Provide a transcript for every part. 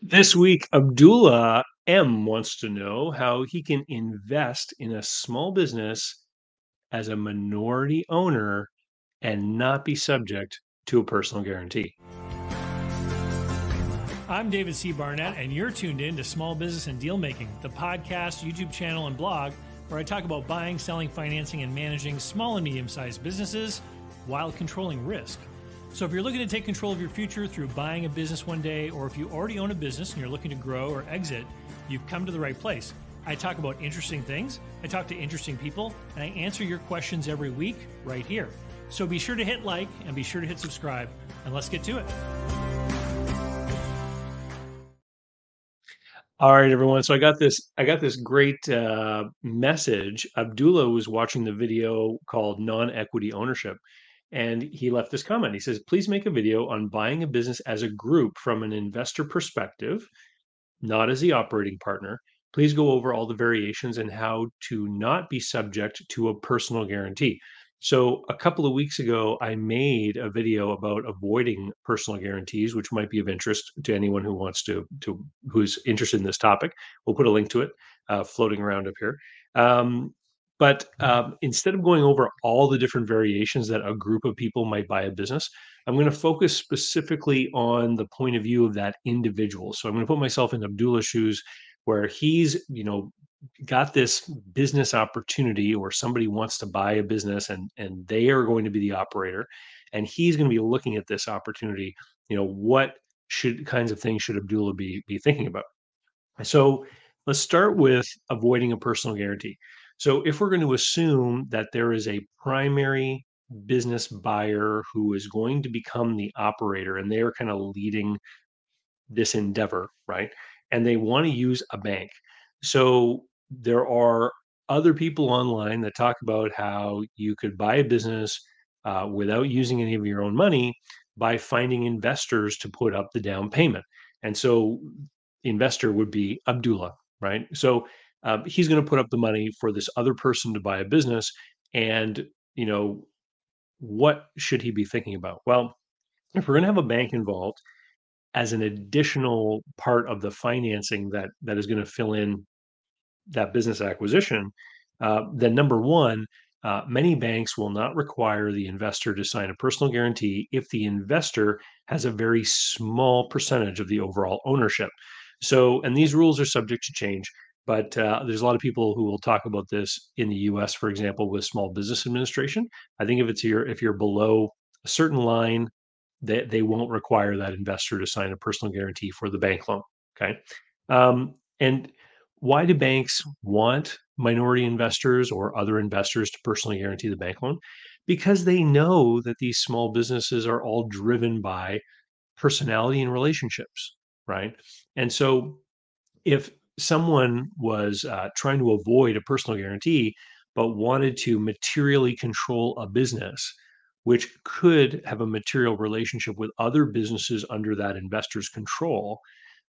This week, Abdullah M wants to know how he can invest in a small business as a minority owner and not be subject to a personal guarantee. I'm David C. Barnett, and you're tuned in to Small Business and Deal Making, the podcast, YouTube channel, and blog where I talk about buying, selling, financing, and managing small and medium sized businesses while controlling risk. So, if you're looking to take control of your future through buying a business one day, or if you already own a business and you're looking to grow or exit, you've come to the right place. I talk about interesting things, I talk to interesting people, and I answer your questions every week right here. So, be sure to hit like and be sure to hit subscribe, and let's get to it. All right, everyone. So I got this. I got this great uh, message. Abdullah was watching the video called "Non-Equity Ownership," and he left this comment. He says, "Please make a video on buying a business as a group from an investor perspective, not as the operating partner. Please go over all the variations and how to not be subject to a personal guarantee." So a couple of weeks ago, I made a video about avoiding personal guarantees, which might be of interest to anyone who wants to to who's interested in this topic. We'll put a link to it uh, floating around up here. Um, but um, instead of going over all the different variations that a group of people might buy a business, I'm going to focus specifically on the point of view of that individual. So I'm going to put myself in Abdullah's shoes, where he's you know got this business opportunity or somebody wants to buy a business and and they are going to be the operator and he's going to be looking at this opportunity you know what should kinds of things should abdullah be be thinking about so let's start with avoiding a personal guarantee so if we're going to assume that there is a primary business buyer who is going to become the operator and they're kind of leading this endeavor right and they want to use a bank so there are other people online that talk about how you could buy a business uh, without using any of your own money by finding investors to put up the down payment. And so, investor would be Abdullah, right? So uh, he's going to put up the money for this other person to buy a business, and you know what should he be thinking about? Well, if we're going to have a bank involved as an additional part of the financing that that is going to fill in that business acquisition, uh, then number one, uh, many banks will not require the investor to sign a personal guarantee if the investor has a very small percentage of the overall ownership. So, and these rules are subject to change, but uh, there's a lot of people who will talk about this in the U.S., for example, with Small Business Administration. I think if it's your if you're below a certain line, they they won't require that investor to sign a personal guarantee for the bank loan. Okay, um, and why do banks want minority investors or other investors to personally guarantee the bank loan? Because they know that these small businesses are all driven by personality and relationships, right? And so if someone was uh, trying to avoid a personal guarantee, but wanted to materially control a business, which could have a material relationship with other businesses under that investor's control,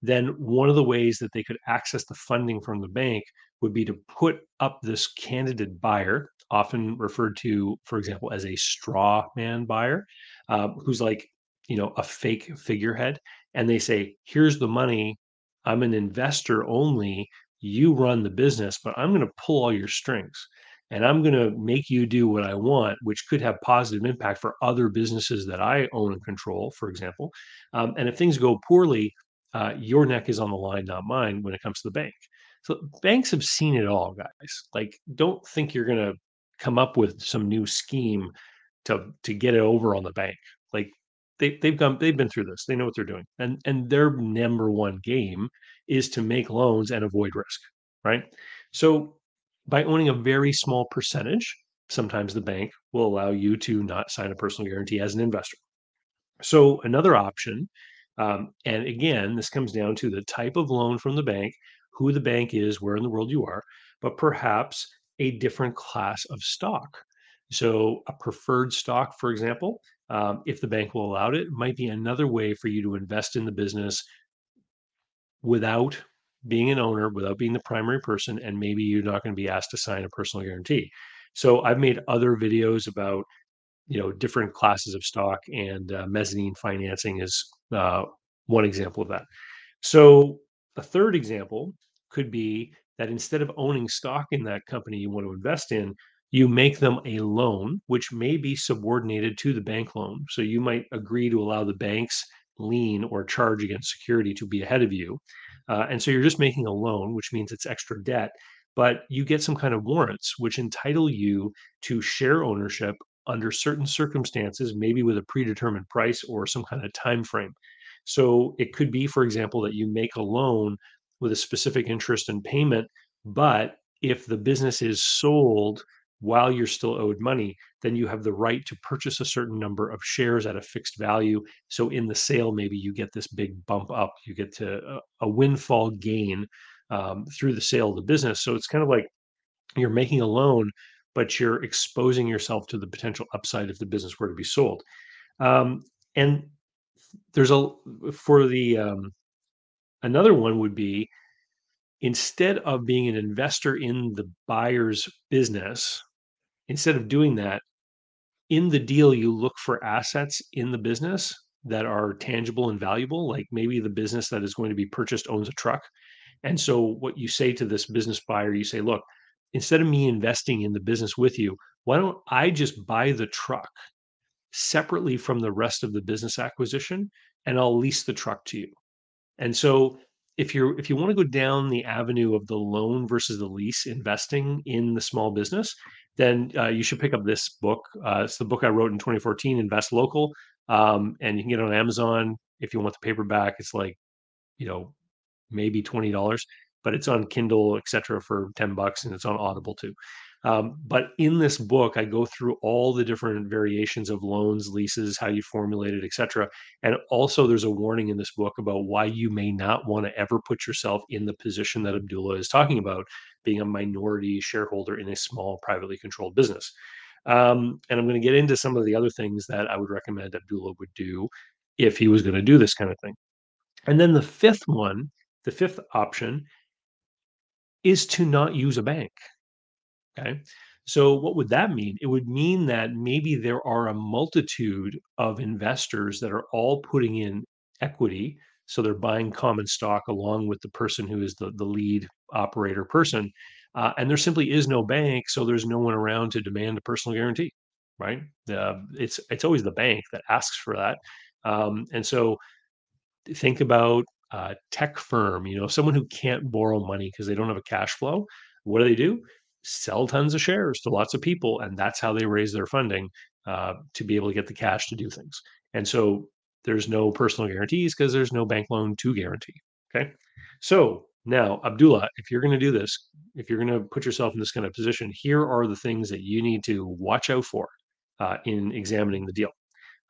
then one of the ways that they could access the funding from the bank would be to put up this candidate buyer, often referred to, for example, as a straw man buyer, uh, who's like, you know, a fake figurehead. And they say, here's the money. I'm an investor only. You run the business, but I'm going to pull all your strings and I'm going to make you do what I want, which could have positive impact for other businesses that I own and control, for example. Um, and if things go poorly, uh, your neck is on the line, not mine, when it comes to the bank. So banks have seen it all, guys. Like, don't think you're going to come up with some new scheme to to get it over on the bank. Like they they've gone they've been through this. They know what they're doing. And and their number one game is to make loans and avoid risk, right? So by owning a very small percentage, sometimes the bank will allow you to not sign a personal guarantee as an investor. So another option um, and again, this comes down to the type of loan from the bank, who the bank is, where in the world you are, but perhaps a different class of stock. So, a preferred stock, for example, um, if the bank will allow it, might be another way for you to invest in the business without being an owner, without being the primary person, and maybe you're not going to be asked to sign a personal guarantee. So, I've made other videos about you know different classes of stock and uh, mezzanine financing is uh, one example of that So a third example could be that instead of owning stock in that company you want to invest in, you make them a loan, which may be subordinated to the bank loan. So you might agree to allow the bank's lien or charge against security to be ahead of you. Uh, and so you're just making a loan, which means it's extra debt, but you get some kind of warrants which entitle you to share ownership under certain circumstances, maybe with a predetermined price or some kind of time frame. So it could be, for example, that you make a loan with a specific interest and payment, but if the business is sold while you're still owed money, then you have the right to purchase a certain number of shares at a fixed value. So in the sale, maybe you get this big bump up, you get to a, windfall gain um, through the sale of the business. So it's kind of like you're making a loan, but you're exposing yourself to the potential upside if the business were to be sold. Um, and there's a for the um, another one would be instead of being an investor in the buyer's business, instead of doing that, in the deal, you look for assets in the business that are tangible and valuable. Like maybe the business that is going to be purchased owns a truck. And so, what you say to this business buyer, you say, look, instead of me investing in the business with you, why don't I just buy the truck separately from the rest of the business acquisition and I'll lease the truck to you? And so if you're if you want to go down the avenue of the loan versus the lease investing in the small business, then uh, you should pick up this book. Uh, it's the book I wrote in 2014, Invest Local, um, and you can get it on Amazon if you want the paperback. It's like you know maybe twenty dollars, but it's on Kindle, etc., for ten bucks, and it's on Audible too. Um, but in this book, I go through all the different variations of loans, leases, how you formulate it, etc. And also, there's a warning in this book about why you may not want to ever put yourself in the position that Abdullah is talking about, being a minority shareholder in a small, privately controlled business. Um, and I'm going to get into some of the other things that I would recommend Abdullah would do if he was going to do this kind of thing. And then the fifth one, the fifth option is to not use a bank. Okay. So, what would that mean? It would mean that maybe there are a multitude of investors that are all putting in equity. So, they're buying common stock along with the person who is the, the lead operator person. Uh, and there simply is no bank. So, there's no one around to demand a personal guarantee, right? Uh, it's, it's always the bank that asks for that. Um, and so, think about a tech firm, you know, someone who can't borrow money because they don't have a cash flow. What do they do? Sell tons of shares to lots of people, and that's how they raise their funding uh, to be able to get the cash to do things. And so there's no personal guarantees because there's no bank loan to guarantee. Okay. So now, Abdullah, if you're going to do this, if you're going to put yourself in this kind of position, here are the things that you need to watch out for uh, in examining the deal.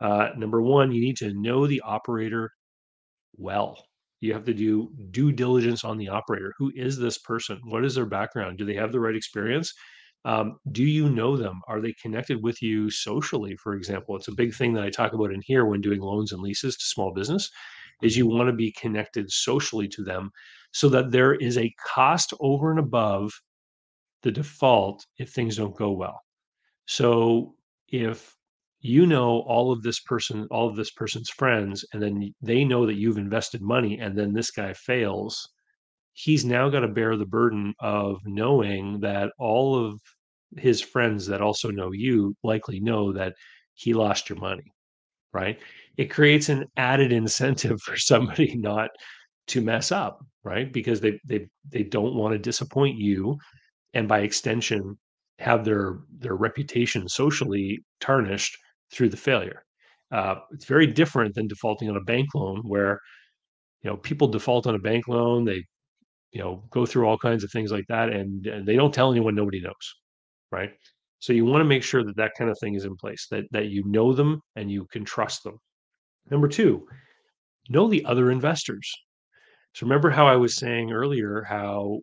Uh, number one, you need to know the operator well. You have to do due diligence on the operator. Who is this person? What is their background? Do they have the right experience? Um, do you know them? Are they connected with you socially, for example? It's a big thing that I talk about in here when doing loans and leases to small business is you want to be connected socially to them so that there is a cost over and above the default if things don't go well. So if you know all of this person, all of this person's friends, and then they know that you've invested money, and then this guy fails, he's now got to bear the burden of knowing that all of his friends that also know you likely know that he lost your money, right? It creates an added incentive for somebody not to mess up, right? Because they they they don't want to disappoint you, and by extension, have their their reputation socially tarnished through the failure. Uh, it's very different than defaulting on a bank loan where you know people default on a bank loan they you know go through all kinds of things like that and, and they don't tell anyone nobody knows right? So you want to make sure that that kind of thing is in place that that you know them and you can trust them. Number two know the other investors. So remember how i was saying earlier how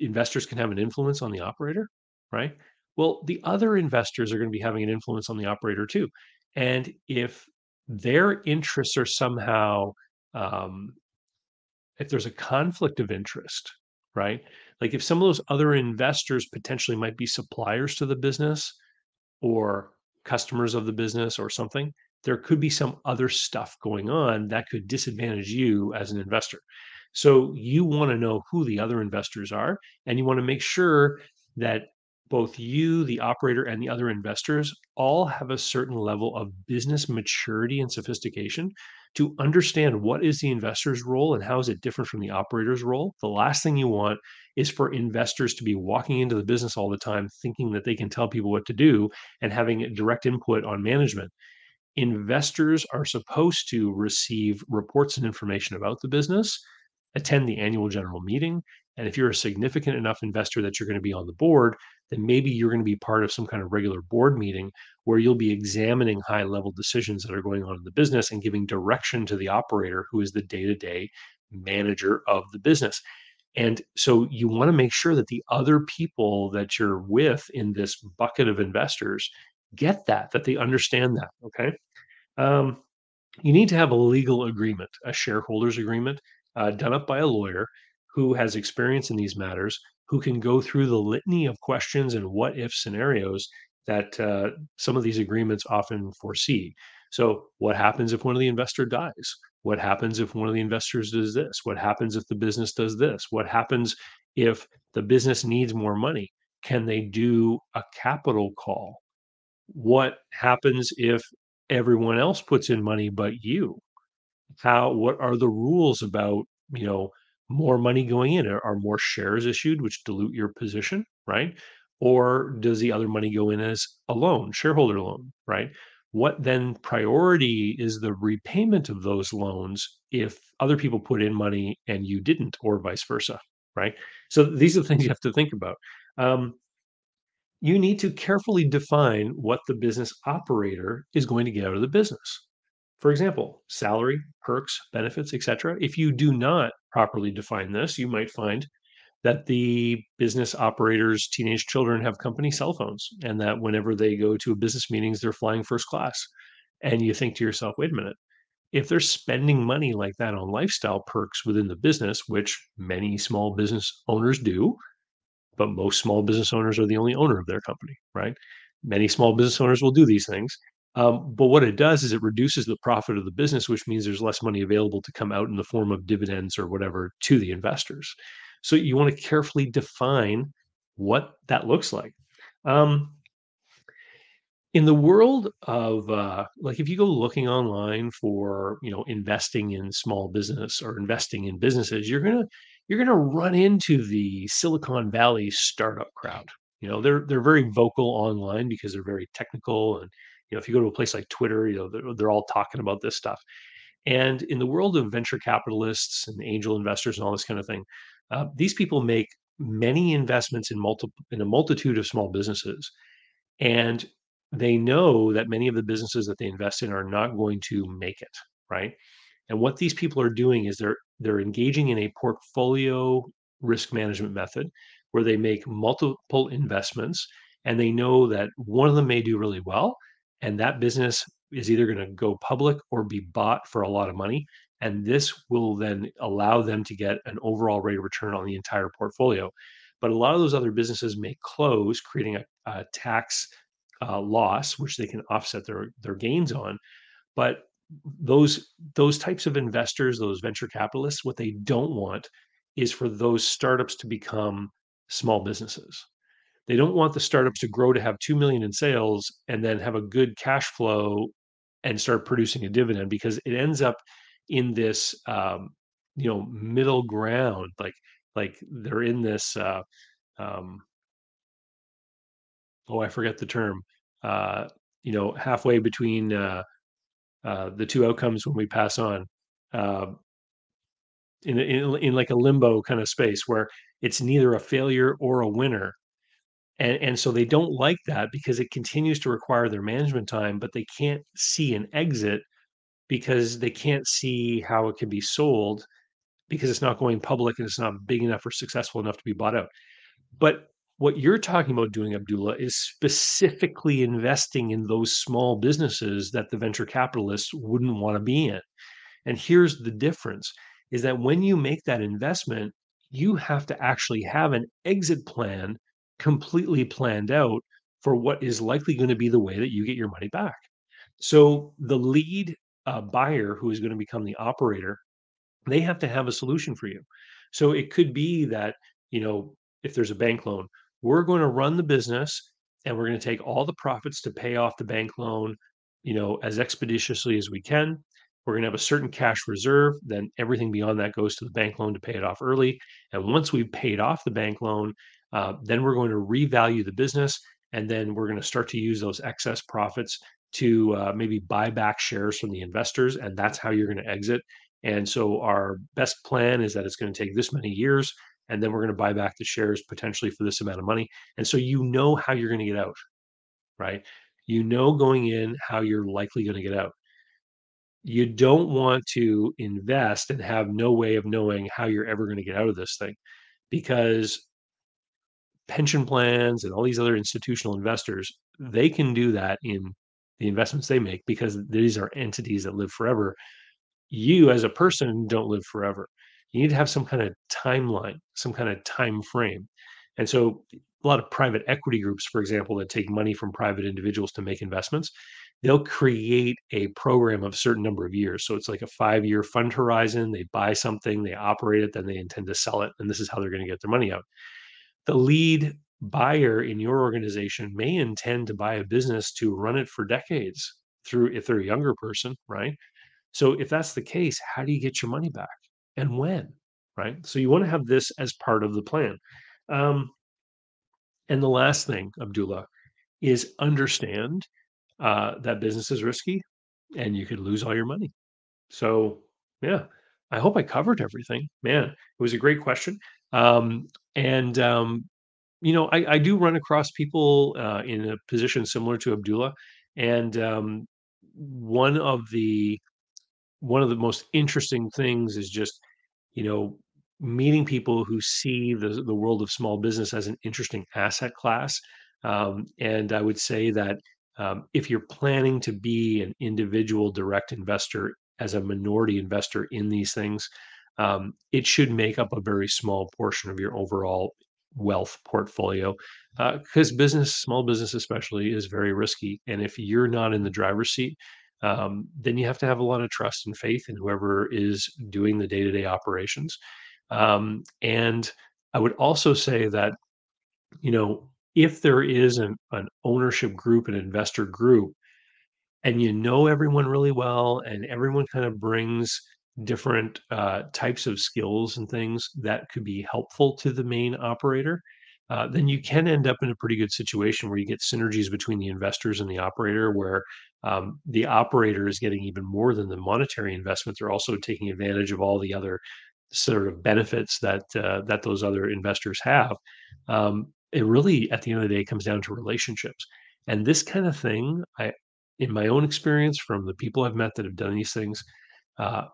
investors can have an influence on the operator right well, the other investors are going to be having an influence on the operator too. And if their interests are somehow, um, if there's a conflict of interest, right? Like if some of those other investors potentially might be suppliers to the business or customers of the business or something, there could be some other stuff going on that could disadvantage you as an investor. So you want to know who the other investors are, and you want to make sure that both you, the operator, and the other investors all have a certain level of business maturity and sophistication to understand what is the investor's role and how is it different from the operator's role. The last thing you want is for investors to be walking into the business all the time thinking that they can tell people what to do and having direct input on management. Investors are supposed to receive reports and information about the business attend the annual general meeting. And if you're a significant enough investor that you're going to be on the board, then maybe you're going to be part of some kind of regular board meeting where you'll be examining high level decisions that are going on in the business and giving direction to the operator who is the day to day manager of the business. And so you want to make sure that the other people that you're with in this bucket of investors get that, that they understand that. Okay. Um, you need to have a legal agreement, a shareholders agreement uh, done up by a lawyer who has experience in these matters, who can go through the litany of questions and what if scenarios that uh, some of these agreements often foresee. So, what happens if one of the investor dies? What happens if one of the investors does this? What happens if the business does this? What happens if the business needs more money? Can they do a capital call? What happens if everyone else puts in money but you? How what are the rules about you know more money going in? Are, more shares issued which dilute your position right? Or does the other money go in as a loan shareholder loan right? What then priority is the repayment of those loans if other people put in money and you didn't or vice versa right? So these are the things you have to think about. Um, you need to carefully define what the business operator is going to get out of the business for example, salary, perks, benefits, etc. If you do not properly define this, you might find that the business operators' teenage children have company cell phones and that whenever they go to business meetings, they're flying first class. And you think to yourself, wait a minute, if they're spending money like that on lifestyle perks within the business, which many small business owners do, but most small business owners are the only owner of their company, right? Many small business owners will do these things. Um, but what it does is it reduces the profit of the business, which means there's less money available to come out in the form of dividends or whatever to the investors. So you want to carefully define what that looks like. Um, in the world of uh, like if you go looking online for you know investing in small business or investing in businesses you're gonna you're gonna run into the silicon valley startup crowd you know they're they're very vocal online because they're very technical and you know, if you go to a place like Twitter, you know, they're, they're all talking about this stuff. And in the world of venture capitalists and angel investors and all this kind of thing, uh, these people make many investments in multiple in a multitude of small businesses, and they know that many of the businesses that they invest in are not going to make it, right? And what these people are doing is they're they're engaging in a portfolio risk management method where they make multiple investments and they know that one of them may do really well and that business is either going to go public or be bought for a lot of money and this will then allow them to get an overall rate of return on the entire portfolio. But a lot of those other businesses may close creating a, a tax uh, loss which they can offset their their gains on. But those those types of investors those venture capitalists what they don't want is for those startups to become small businesses they don't want the startups to grow to have 2 million in sales and then have a good cash flow and start producing a dividend because it ends up in this um, you know middle ground like like they're in this uh, um, oh i forget the term uh, you know halfway between uh, uh, the two outcomes when we pass on uh, in, in in like a limbo kind of space where it's neither a failure or a winner and, and so they don't like that because it continues to require their management time, but they can't see an exit because they can't see how it can be sold because it's not going public and it's not big enough or successful enough to be bought out. But what you're talking about doing, Abdullah, is specifically investing in those small businesses that the venture capitalists wouldn't want to be in. And here's the difference is that when you make that investment, you have to actually have an exit plan completely planned out for what is likely going to be the way that you get your money back. So the lead uh, buyer who is going to become the operator, they have to have a solution for you. So it could be that, you know, if there's a bank loan, we're going to run the business and we're going to take all the profits to pay off the bank loan, you know, as expeditiously as we can. We're going to have a certain cash reserve. Then everything beyond that goes to the bank loan to pay it off early. And once we've paid off the bank loan, uh, then we're going to revalue the business. And then we're going to start to use those excess profits to uh, maybe buy back shares from the investors. And that's how you're going to exit. And so our best plan is that it's going to take this many years and then we're going to buy back the shares potentially for this amount of money. And so you know how you're going to get out, right? You know going in how you're likely going to get out. You don't want to invest and have no way of knowing how you're ever going to get out of this thing because pension plans and all these other institutional investors, they can do that in the investments they make because these are entities that live forever. You as a person don't live forever. You need to have some kind of timeline, some kind of time frame. And so a lot of private equity groups, for example, that take money from private individuals to make investments, they'll create a program of a certain number of years. So it's like a five year fund horizon. They buy something, they operate it, then they intend to sell it. And this is how they're going to get their money out. The lead buyer in your organization may intend to buy a business to run it for decades through, if they're a younger person, right? So if that's the case, how do you get your money back and when? Right. So you want to have this as part of the plan. Um, and the last thing, Abdullah, is understand uh, that business is risky and you could lose all your money. So, yeah, I hope I covered everything. Man, it was a great question. Um, and, um, you know, I, I do run across people uh, in a position similar to Abdullah. And um, one of the one of the most interesting things is just, you know, meeting people who see the, the world of small business as an interesting asset class. Um, and I would say that um, if you're planning to be an individual direct investor as a minority investor in these things, um, it should make up a very small portion of your overall wealth portfolio because uh, business, small business especially, is very risky. And if you're not in the driver's seat, um, then you have to have a lot of trust and faith in whoever is doing the day to day operations. Um, and I would also say that, you know, if there is an, an ownership group, an investor group, and you know everyone really well, and everyone kind of brings different uh, types of skills and things that could be helpful to the main operator, uh, then you can end up in a pretty good situation where you get synergies between the investors and the operator, where um, the operator is getting even more than the monetary investment. They're also taking advantage of all the other sort of benefits that uh, that those other investors have. Um, it really, at the end of the day, comes down to relationships. And this kind of thing, I, in my own experience, from the people I've met that have done these things, uh,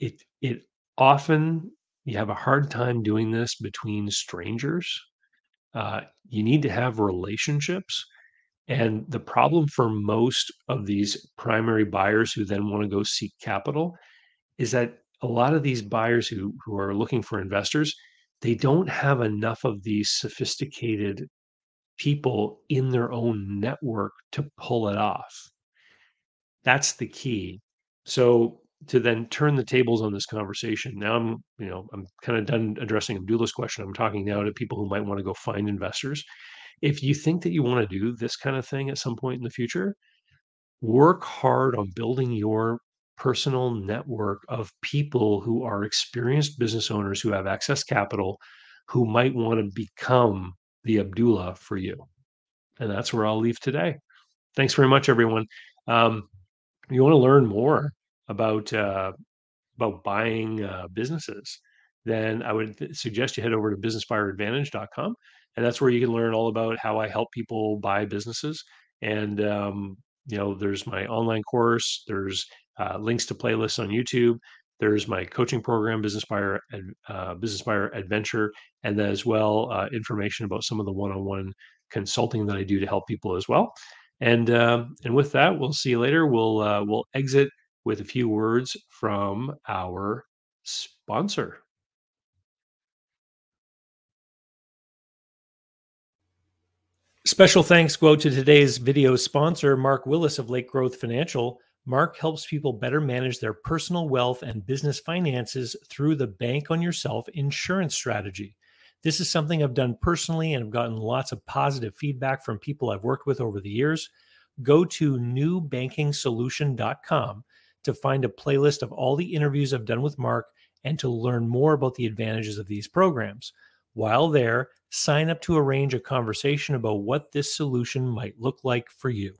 it it often you have a hard time doing this between strangers. Uh, you need to have relationships and the problem for most of these primary buyers who then want to go seek capital is that a lot of these buyers who, who are looking for investors, they don't have enough of these sophisticated people in their own network to pull it off. That's the key. So to then turn the tables on this conversation, now I'm, you know, I'm kind of done addressing Abdullah's question. I'm talking now to people who might want to go find investors if you think that you want to do this kind of thing at some point in the future, work hard on building your personal network of people who are experienced business owners who have access capital who might want to become the Abdullah for you. And that's where I'll leave today. Thanks very much, everyone. Um, you want to learn more about uh, about buying uh, businesses, then I would th- suggest you head over to businessbuyeradvantage.com and that's where you can learn all about how I help people buy businesses. And um, you know, there's my online course. There's uh, links to playlists on YouTube. There's my coaching program, Business Buyer uh, Business Buyer Advantage, and as well uh, information about some of the one-on-one consulting that I do to help people as well. And um, and with that, we'll see you later. We'll uh, we'll exit with a few words from our sponsor. Special thanks go to today's video sponsor, Mark Willis of Lake Growth Financial. Mark helps people better manage their personal wealth and business finances through the Bank on Yourself insurance strategy. This is something I've done personally and I've gotten lots of positive feedback from people I've worked with over the years. Go to newbankingsolution.com to find a playlist of all the interviews I've done with Mark and to learn more about the advantages of these programs. While there, sign up to arrange a conversation about what this solution might look like for you.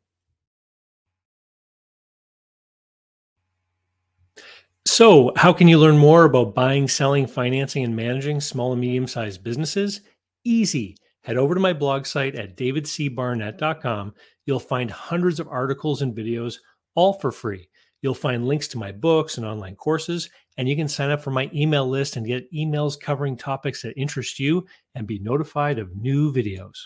So, how can you learn more about buying, selling, financing, and managing small and medium sized businesses? Easy. Head over to my blog site at davidcbarnett.com. You'll find hundreds of articles and videos, all for free. You'll find links to my books and online courses, and you can sign up for my email list and get emails covering topics that interest you and be notified of new videos.